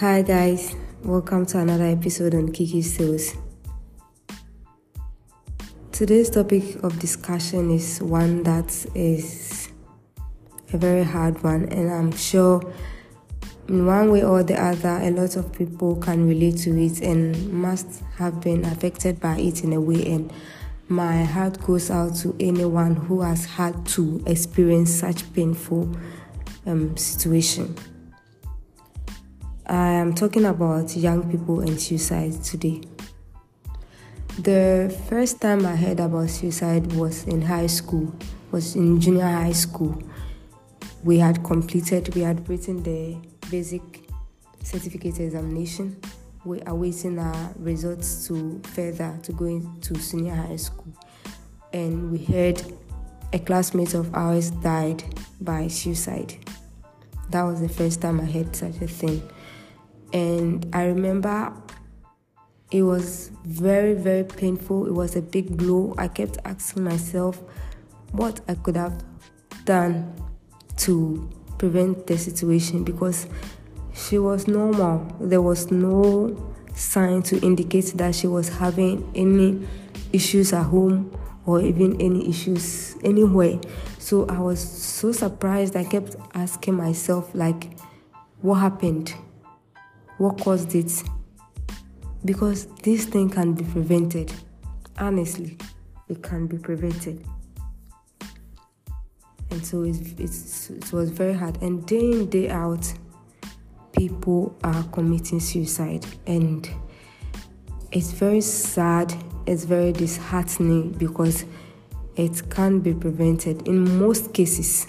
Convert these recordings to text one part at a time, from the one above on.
Hi, guys, welcome to another episode on Kiki's Tales. Today's topic of discussion is one that is a very hard one, and I'm sure in one way or the other, a lot of people can relate to it and must have been affected by it in a way. And my heart goes out to anyone who has had to experience such painful um, situation. I am talking about young people and suicide today. The first time I heard about suicide was in high school, was in junior high school. We had completed, we had written the basic certificate examination. We are waiting our results to further to go into senior high school. And we heard a classmate of ours died by suicide. That was the first time I heard such a thing. And I remember it was very, very painful. It was a big blow. I kept asking myself what I could have done to prevent the situation because she was normal. There was no sign to indicate that she was having any issues at home or even any issues anywhere. So I was so surprised. I kept asking myself, like, what happened? What caused it? Because this thing can be prevented. Honestly it can be prevented. And so it's, it's, it was very hard. And day in day out people are committing suicide. And it's very sad it's very disheartening because it can be prevented in most cases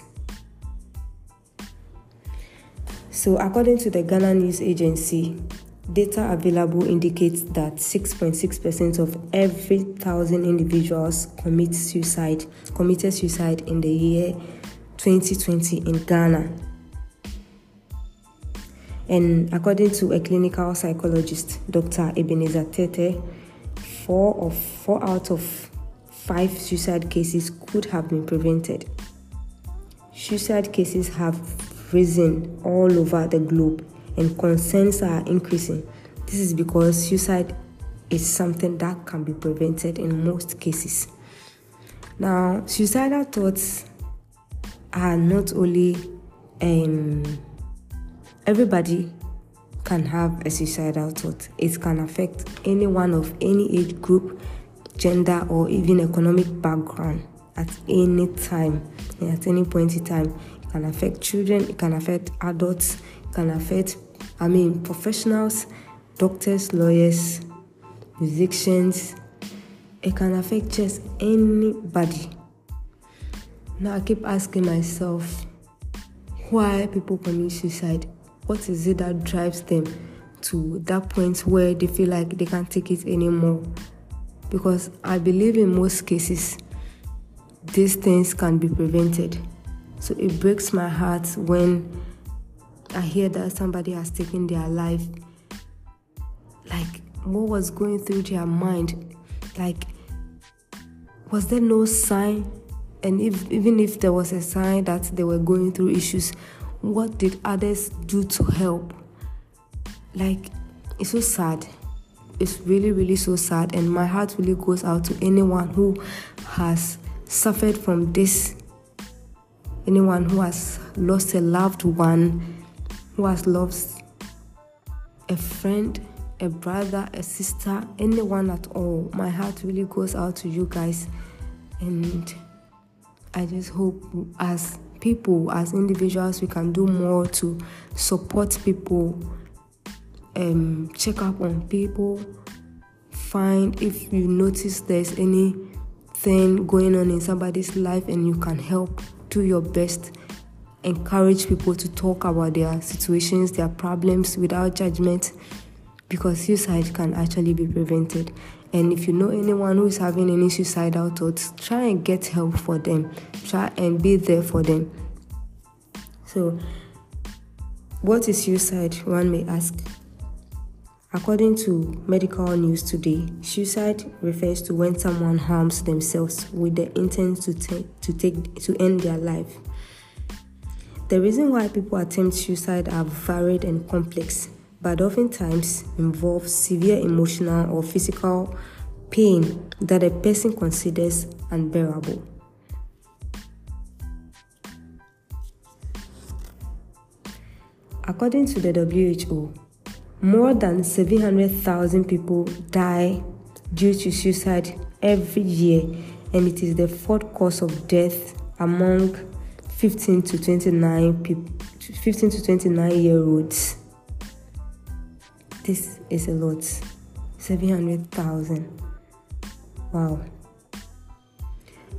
So, according to the Ghana News Agency, data available indicates that 6.6% of every thousand individuals commit suicide, committed suicide in the year 2020 in Ghana. And according to a clinical psychologist, Dr. Ebenezer Tete, four of four out of five suicide cases could have been prevented. Suicide cases have risen all over the globe and concerns are increasing. This is because suicide is something that can be prevented in most cases. Now, suicidal thoughts are not only um, everybody can have a suicidal thought. It can affect anyone of any age group, gender, or even economic background at any time, at any point in time can affect children, it can affect adults, it can affect, I mean, professionals, doctors, lawyers, musicians. It can affect just anybody. Now I keep asking myself why people commit suicide. What is it that drives them to that point where they feel like they can't take it anymore? Because I believe in most cases, these things can be prevented. So it breaks my heart when I hear that somebody has taken their life. Like, what was going through their mind? Like, was there no sign? And if, even if there was a sign that they were going through issues, what did others do to help? Like, it's so sad. It's really, really so sad. And my heart really goes out to anyone who has suffered from this anyone who has lost a loved one, who has lost a friend, a brother, a sister, anyone at all. My heart really goes out to you guys. And I just hope as people, as individuals, we can do more to support people, um, check up on people, find if you notice there's anything going on in somebody's life and you can help do your best. Encourage people to talk about their situations, their problems without judgment because suicide can actually be prevented. And if you know anyone who is having any suicidal thoughts, try and get help for them. Try and be there for them. So, what is suicide? One may ask. According to medical news today, suicide refers to when someone harms themselves with the intent to to take to end their life. The reason why people attempt suicide are varied and complex. but oftentimes involve severe emotional or physical pain that a person considers unbearable. According to the WHO, more than 700,000 people die due to suicide every year, and it is the fourth cause of death among 15 to 29 people, 15 to 29 year olds. This is a lot. 700,000. Wow.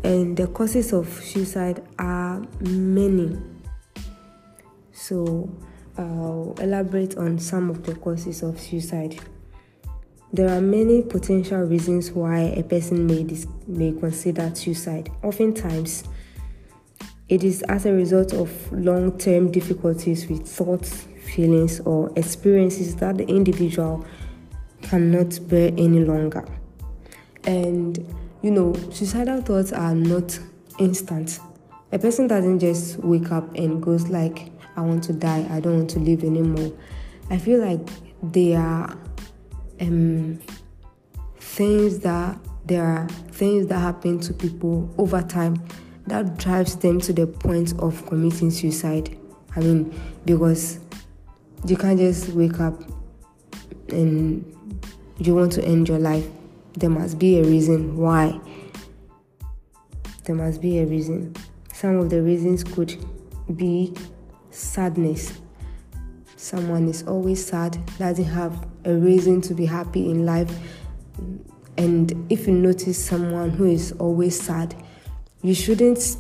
And the causes of suicide are many. So, I'll elaborate on some of the causes of suicide. There are many potential reasons why a person may, dis- may consider suicide. Oftentimes, it is as a result of long term difficulties with thoughts, feelings, or experiences that the individual cannot bear any longer. And you know, suicidal thoughts are not instant. A person doesn't just wake up and goes like, I want to die, I don't want to live anymore. I feel like they are um, things that there are things that happen to people over time that drives them to the point of committing suicide. I mean, because you can't just wake up and you want to end your life. There must be a reason why. There must be a reason. Some of the reasons could be sadness. Someone is always sad, doesn't have a reason to be happy in life. And if you notice someone who is always sad, you shouldn't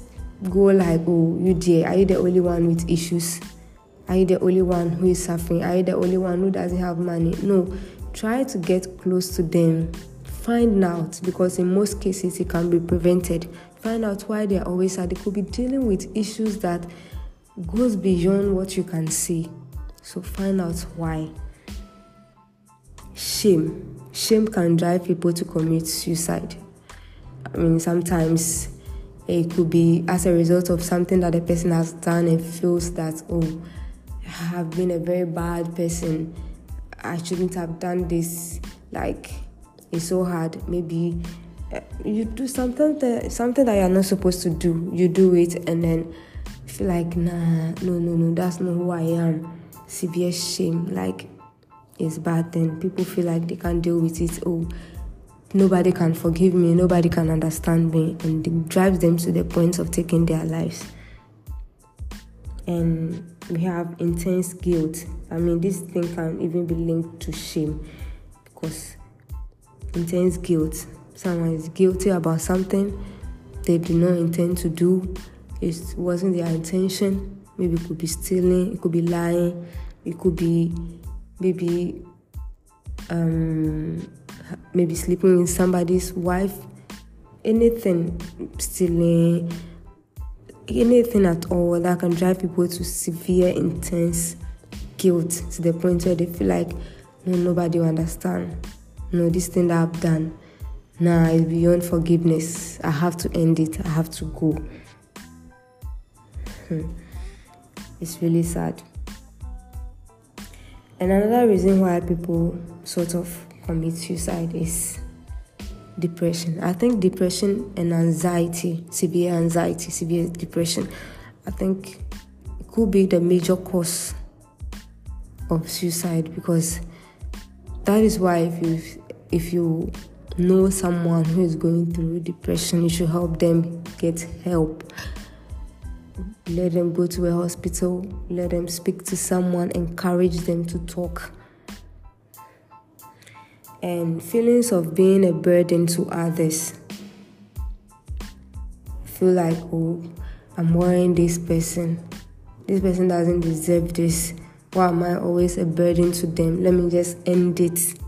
go like, oh, you dear, are you the only one with issues? Are you the only one who is suffering? Are you the only one who doesn't have money? No, try to get close to them. Find out because in most cases it can be prevented. Find out why they are always sad. They could be dealing with issues that goes beyond what you can see. So find out why. Shame. Shame can drive people to commit suicide. I mean, sometimes it could be as a result of something that a person has done and feels that, oh, I have been a very bad person. I shouldn't have done this. Like, it's so hard. Maybe uh, you do something that something that you're not supposed to do. You do it and then feel like, nah, no, no, no, that's not who I am. Severe shame. Like, it's bad. Then people feel like they can't deal with it. Oh, nobody can forgive me, nobody can understand me, and it drives them to the point of taking their lives. And we have intense guilt. I mean, this thing can even be linked to shame because intense guilt. Someone is guilty about something they do not intend to do. It wasn't their intention. Maybe it could be stealing, it could be lying, it could be maybe um, maybe sleeping in somebody's wife, anything, stealing, anything at all that can drive people to severe, intense guilt to the point where they feel like, no, nobody will understand. No, this thing that I've done, nah, it's beyond forgiveness. I have to end it. I have to go. It's really sad. And another reason why people sort of commit suicide is depression. I think depression and anxiety, severe anxiety, severe depression, I think it could be the major cause of suicide because that is why if you if you know someone who is going through depression, you should help them get help. Let them go to a hospital, let them speak to someone, encourage them to talk and feelings of being a burden to others. Feel like, oh, I'm worrying this person. This person doesn't deserve this. Why am I always a burden to them? Let me just end it.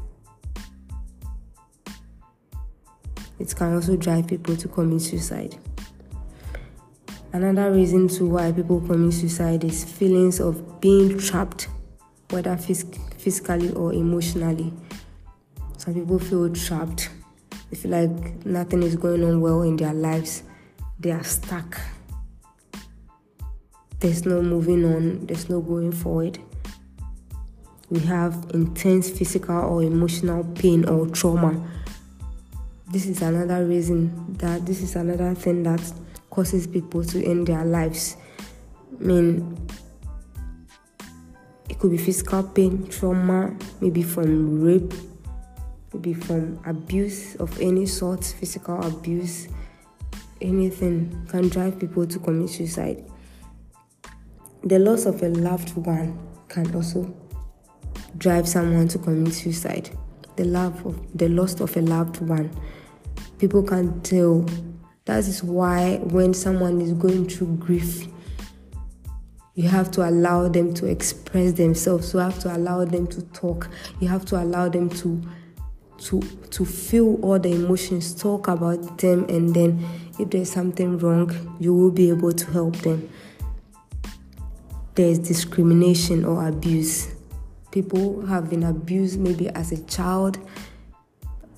It can also drive people to commit suicide. Another reason to why people commit suicide is feelings of being trapped, whether phys- physically or emotionally. Some people feel trapped. They feel like nothing is going on well in their lives. They are stuck. There's no moving on, there's no going forward. we have intense physical or emotional pain or trauma. This is another reason that this is another thing that causes people to end their lives. I mean, it could be physical pain, trauma, maybe from rape, maybe from abuse of any sort, physical abuse, anything can drive people to commit suicide. The loss of a loved one can also drive someone to commit suicide. The love of the loss of a loved one. People can tell. That is why when someone is going through grief, you have to allow them to express themselves. You have to allow them to talk. You have to allow them to to to feel all the emotions, talk about them, and then if there's something wrong, you will be able to help them. There's discrimination or abuse. People have been abused maybe as a child,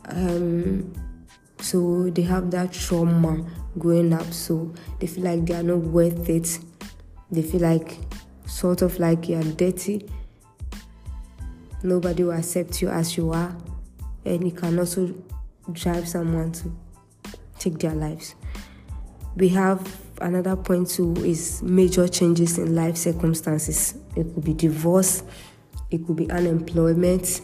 um, so they have that trauma growing up, so they feel like they are not worth it they feel like sort of like you're dirty. Nobody will accept you as you are, and it can also drive someone to take their lives. We have another point too is major changes in life circumstances. It could be divorce, it could be unemployment,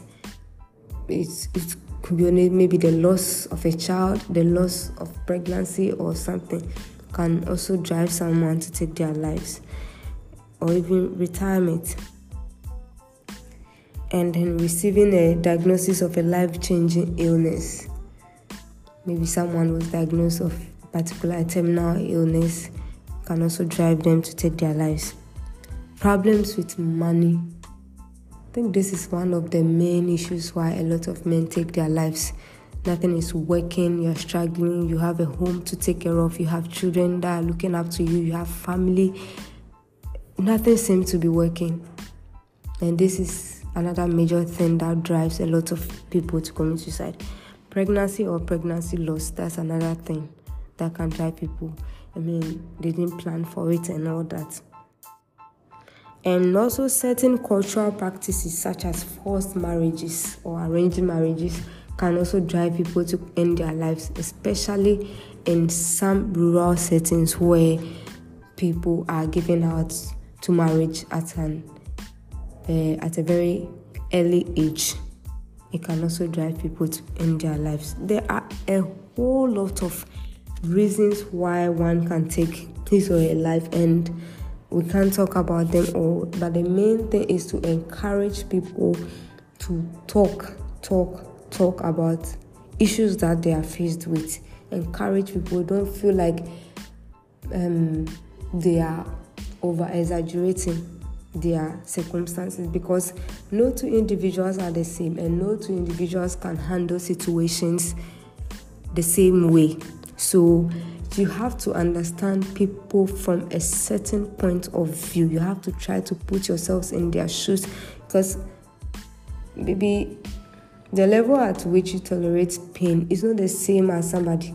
it, it could be maybe the loss of a child, the loss of pregnancy or something can also drive someone to take their lives or even retirement. And then receiving a diagnosis of a life changing illness. Maybe someone was diagnosed of a particular terminal illness can also drive them to take their lives. Problems with money. I think this is one of the main issues why a lot of men take their lives nothing is working, you're struggling, you have a home to take care of, you have children that are looking up to you, you have family, nothing seems to be working. And this is another major thing that drives a lot of people to commit suicide. Pregnancy or pregnancy loss, that's another thing that can drive people. I mean, they didn't plan for it and all that. And also, certain cultural practices such as forced marriages or arranged marriages can also drive people to end their lives, especially in some rural settings where people are given out to marriage at an uh, at a very early age. It can also drive people to end their lives. There are a whole lot of reasons why one can take his or her life, and we can't talk about them all. But the main thing is to encourage people to talk, talk, talk about issues that they are faced with. Encourage people, don't feel like um, they are over exaggerating their circumstances because no two individuals are the same and no two individuals can handle situations the same way. So you have to understand people from a certain point of view. You have to try to put yourselves in their shoes because maybe the level at which you tolerate pain is not the same as somebody.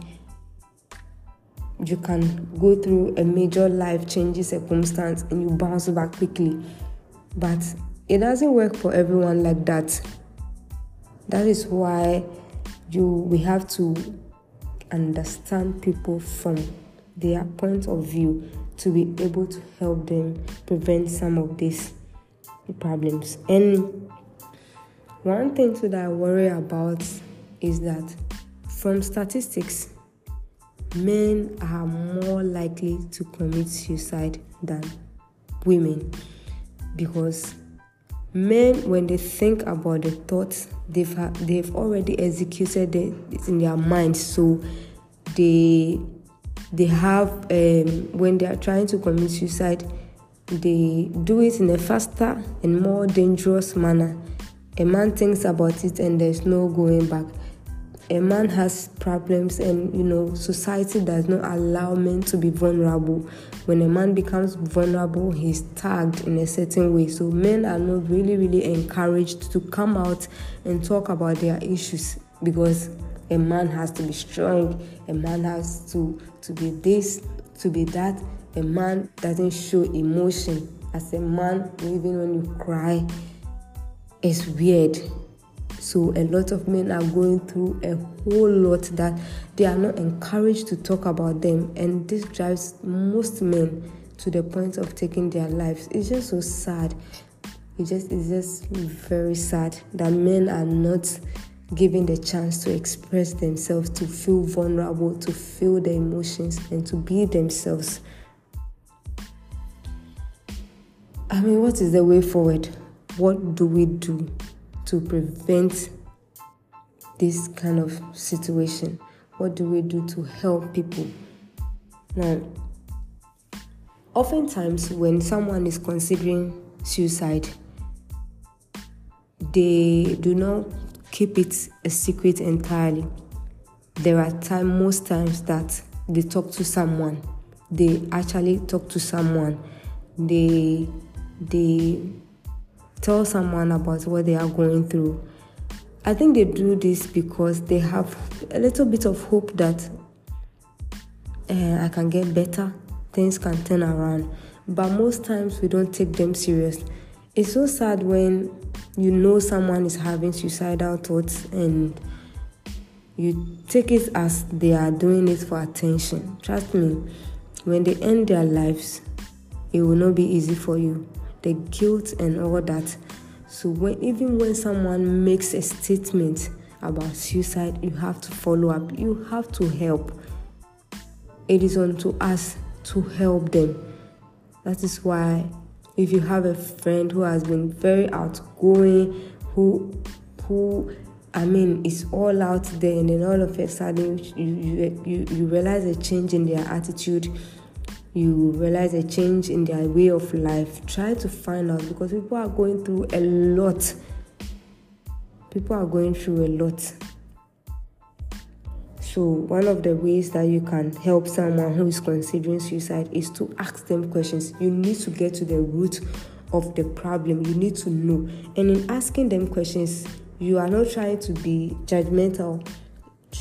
You can go through a major life changing circumstance and you bounce back quickly. But it doesn't work for everyone like that. That is why you we have to understand people from their point of view to be able to help them prevent some of these problems. And one thing too that I worry about is that from statistics, men are more likely to commit suicide than women because men when they think about the thoughts they've ha- they've already executed it in their mind so they they have um, when they are trying to commit suicide they do it in a faster and more dangerous manner a man thinks about it and there's no going back. A man has problems, and you know, society does not allow men to be vulnerable. When a man becomes vulnerable, he's tagged in a certain way. So, men are not really, really encouraged to come out and talk about their issues because a man has to be strong, a man has to, to be this, to be that. A man doesn't show emotion. As a man, even when you cry, is weird. So a lot of men are going through a whole lot that they are not encouraged to talk about them, and this drives most men to the point of taking their lives. It's just so sad. It just it's just very sad that men are not given the chance to express themselves, to feel vulnerable, to feel their emotions, and to be themselves. I mean, what is the way forward? What do we do to prevent this kind of situation? What do we do to help people? Now, oftentimes, when someone is considering suicide, they do not keep it a secret entirely. There are time, most times that they talk to someone. They actually talk to someone. They they tell someone about what they are going through. I think they do this because they have a little bit of hope that uh, I can get better, things can turn around. But most times we don't take them serious. It's so sad when you know someone is having suicidal thoughts and you take it as they are doing it for attention. Trust me, when they end their lives, it will not be easy for you the guilt and all that. So when even when someone makes a statement about suicide, you have to follow up. You have to help. It is on to us to help them. That is why if you have a friend who has been very outgoing, who who I mean is all out there and then all of a sudden you, you, you, you realize a change in their attitude you realize a change in their way of life, try to find out because people are going through a lot. People are going through a lot. So, one of the ways that you can help someone who is considering suicide is to ask them questions. You need to get to the root of the problem. You need to know. And in asking them questions, you are not trying to be judgmental.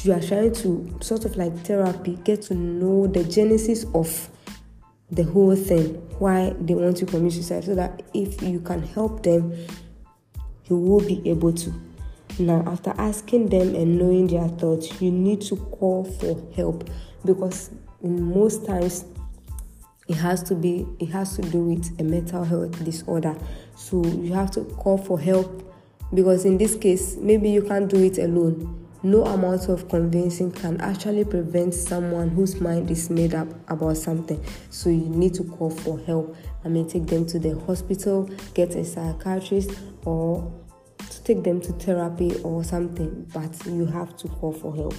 You are trying to sort of like therapy, get to know the genesis of the whole thing, why they want to commit suicide, so that if you can help them, you will be able to. Now, after asking them and knowing their thoughts, you need to call for help because in most times it has to be it has to do with a mental health disorder. So you have to call for help because in this case, maybe you can't do it alone no amount of convincing can actually prevent someone whose mind is made up about something. So you need to call for help. I mean, take them to the hospital, get a psychiatrist, or to take them to therapy or something. But you have to call for help.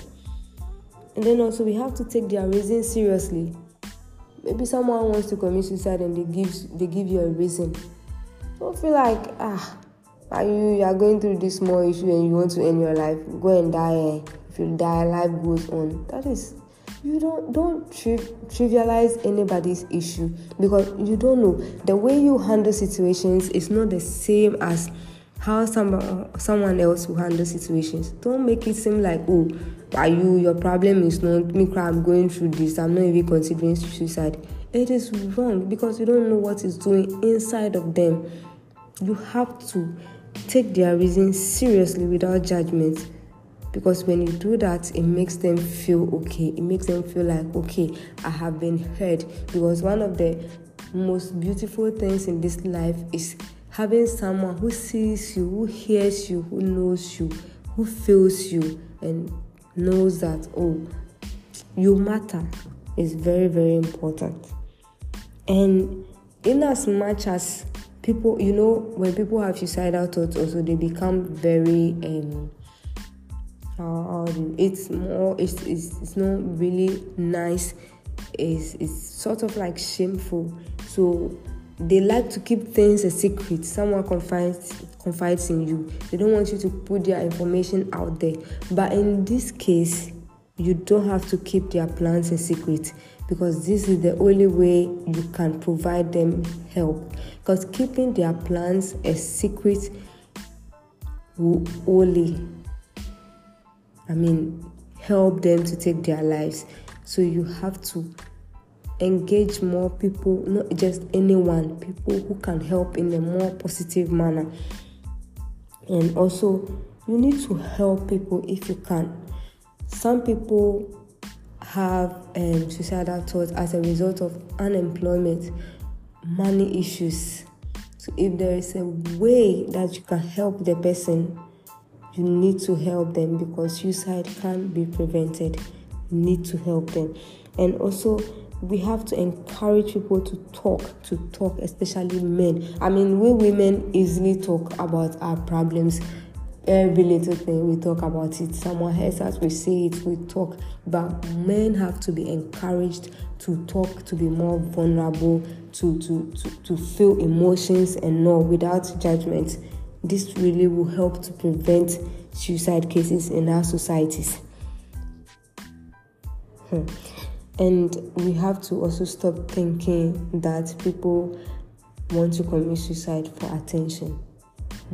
And then also, we have to take their reason seriously. Maybe someone wants to commit suicide and they give they give you a reason. Don't feel like ah are you, you are going through this small issue and you want to end your life, go and die. Eh? If you die, life goes on. That is you don't don't tri- trivialize anybody's issue because you don't know the way you handle situations is not the same as how some, someone else will handle situations. Don't make it seem like oh, are you your problem is not me. I'm going through this. I'm not even considering suicide. It is wrong because you don't know what is doing inside of them. You have to take their reasons seriously without judgment. Because when you do that it makes them feel okay. It makes them feel like okay i have been heard. Because one of the most beautiful things in this life is having someone who sees you who hears you who knows you who feels you and knows that oh you matter is very very important. And in as much as people you know when people have suicidal thoughts also they become very um uh, it's more it's, it's it's not really nice. It's, it's sort of like shameful. So they like to keep things a secret. Someone confides confides in you. They don't want you to put their information out there. But in this case you don't have to keep their plans a secret because this is the only way you can provide them help. Because keeping their plans a secret will only i mean help them to take their lives. So you have to engage more people not just anyone people who can help in a more positive manner. And also, you need to help people if you can. Some people have um, suicidal thoughts as a result of unemployment, money issues. So, if there is a way that you can help the person, you need to help them because suicide can be prevented. You need to help them. And also, we have to encourage people to talk, to talk, especially men. I mean, we women easily talk about our problems. Every little thing we talk about it. Someone else as we say it, we talk. But men have to be encouraged to talk, to be more vulnerable, to to to, to feel emotions and know without judgment. This really will help to prevent suicide cases in our societies. Hmm. And we have to also stop thinking that people want to commit suicide for attention.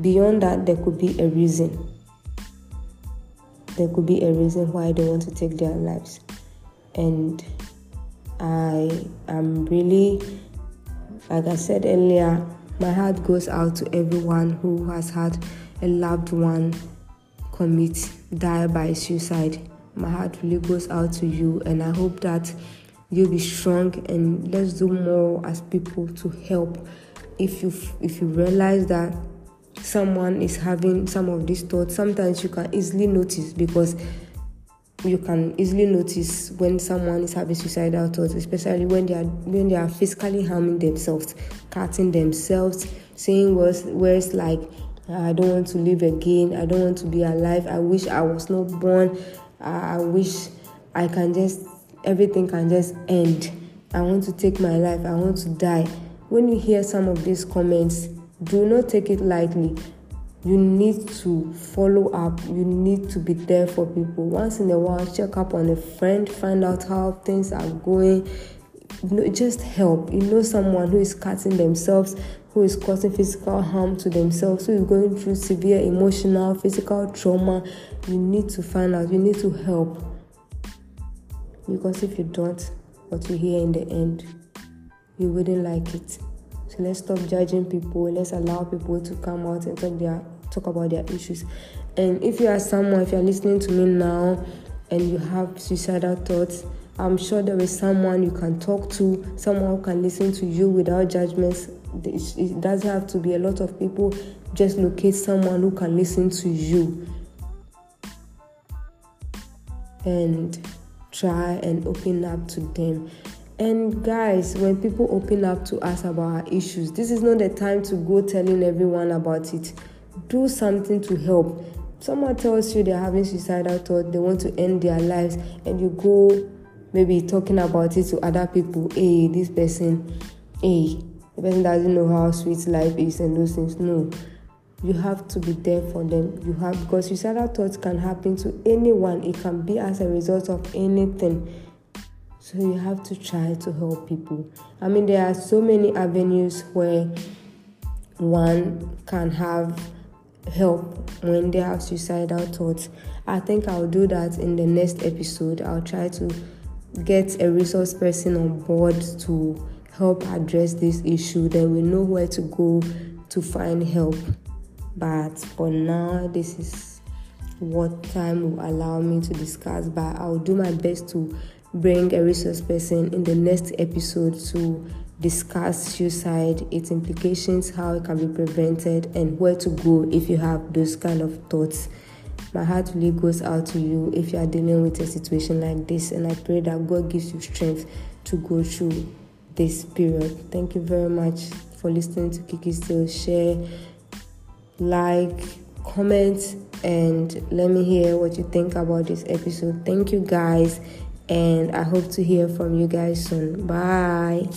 Beyond that, there could be a reason. There could be a reason why they want to take their lives. And I am really, like I said earlier, my heart goes out to everyone who has had a loved one commit, die by suicide my heart really goes out to you and i hope that you'll be strong and let's do more as people to help if you if you realize that someone is having some of these thoughts sometimes you can easily notice because you can easily notice when someone is having suicidal thoughts especially when they are when they are physically harming themselves cutting themselves saying words words like i don't want to live again i don't want to be alive i wish i was not born I wish I can just, everything can just end. I want to take my life. I want to die. When you hear some of these comments, do not take it lightly. You need to follow up. You need to be there for people. Once in a while, check up on a friend, find out how things are going. Know, just help. You know someone who is cutting themselves, who is causing physical harm to themselves, who is going through severe emotional, physical trauma, you need to find out, you need to help. Because if you don't, what you hear in the end, you wouldn't like it. So let's stop judging people. Let's allow people to come out and talk their talk about their issues. And if you are someone, if you're listening to me now and you have suicidal thoughts, I'm sure there is someone you can talk to, someone who can listen to you without judgments. It doesn't have to be a lot of people. Just locate someone who can listen to you and try and open up to them. And guys, when people open up to us about our issues, this is not the time to go telling everyone about it. Do something to help. Someone tells you they're having suicidal thoughts, they want to end their lives, and you go maybe talking about it to other people. Hey, this person, hey, the person doesn't know how sweet life is and those things. No, you have to be there for them. You have because suicidal thoughts can happen to anyone. It can be as a result of anything. So you have to try to help people. I mean, there are so many avenues where one can have help when they have suicidal thoughts. I think I'll do that in the next episode. I'll try to get a resource person on board to help address this issue, then we know where to go to find help. But for now, this is what time will allow me to discuss. But I'll do my best to bring a resource person in the next episode to discuss suicide, its implications, how it can be prevented, and where to go if you have those kind of thoughts. My heart really goes out to you if you are dealing with a situation like this and i pray that god gives you strength to go through this period. Thank you very much for listening to Kiki's Tales. Share like comment and let me hear what you think about this episode. Thank you guys and i hope to hear from you guys soon. Bye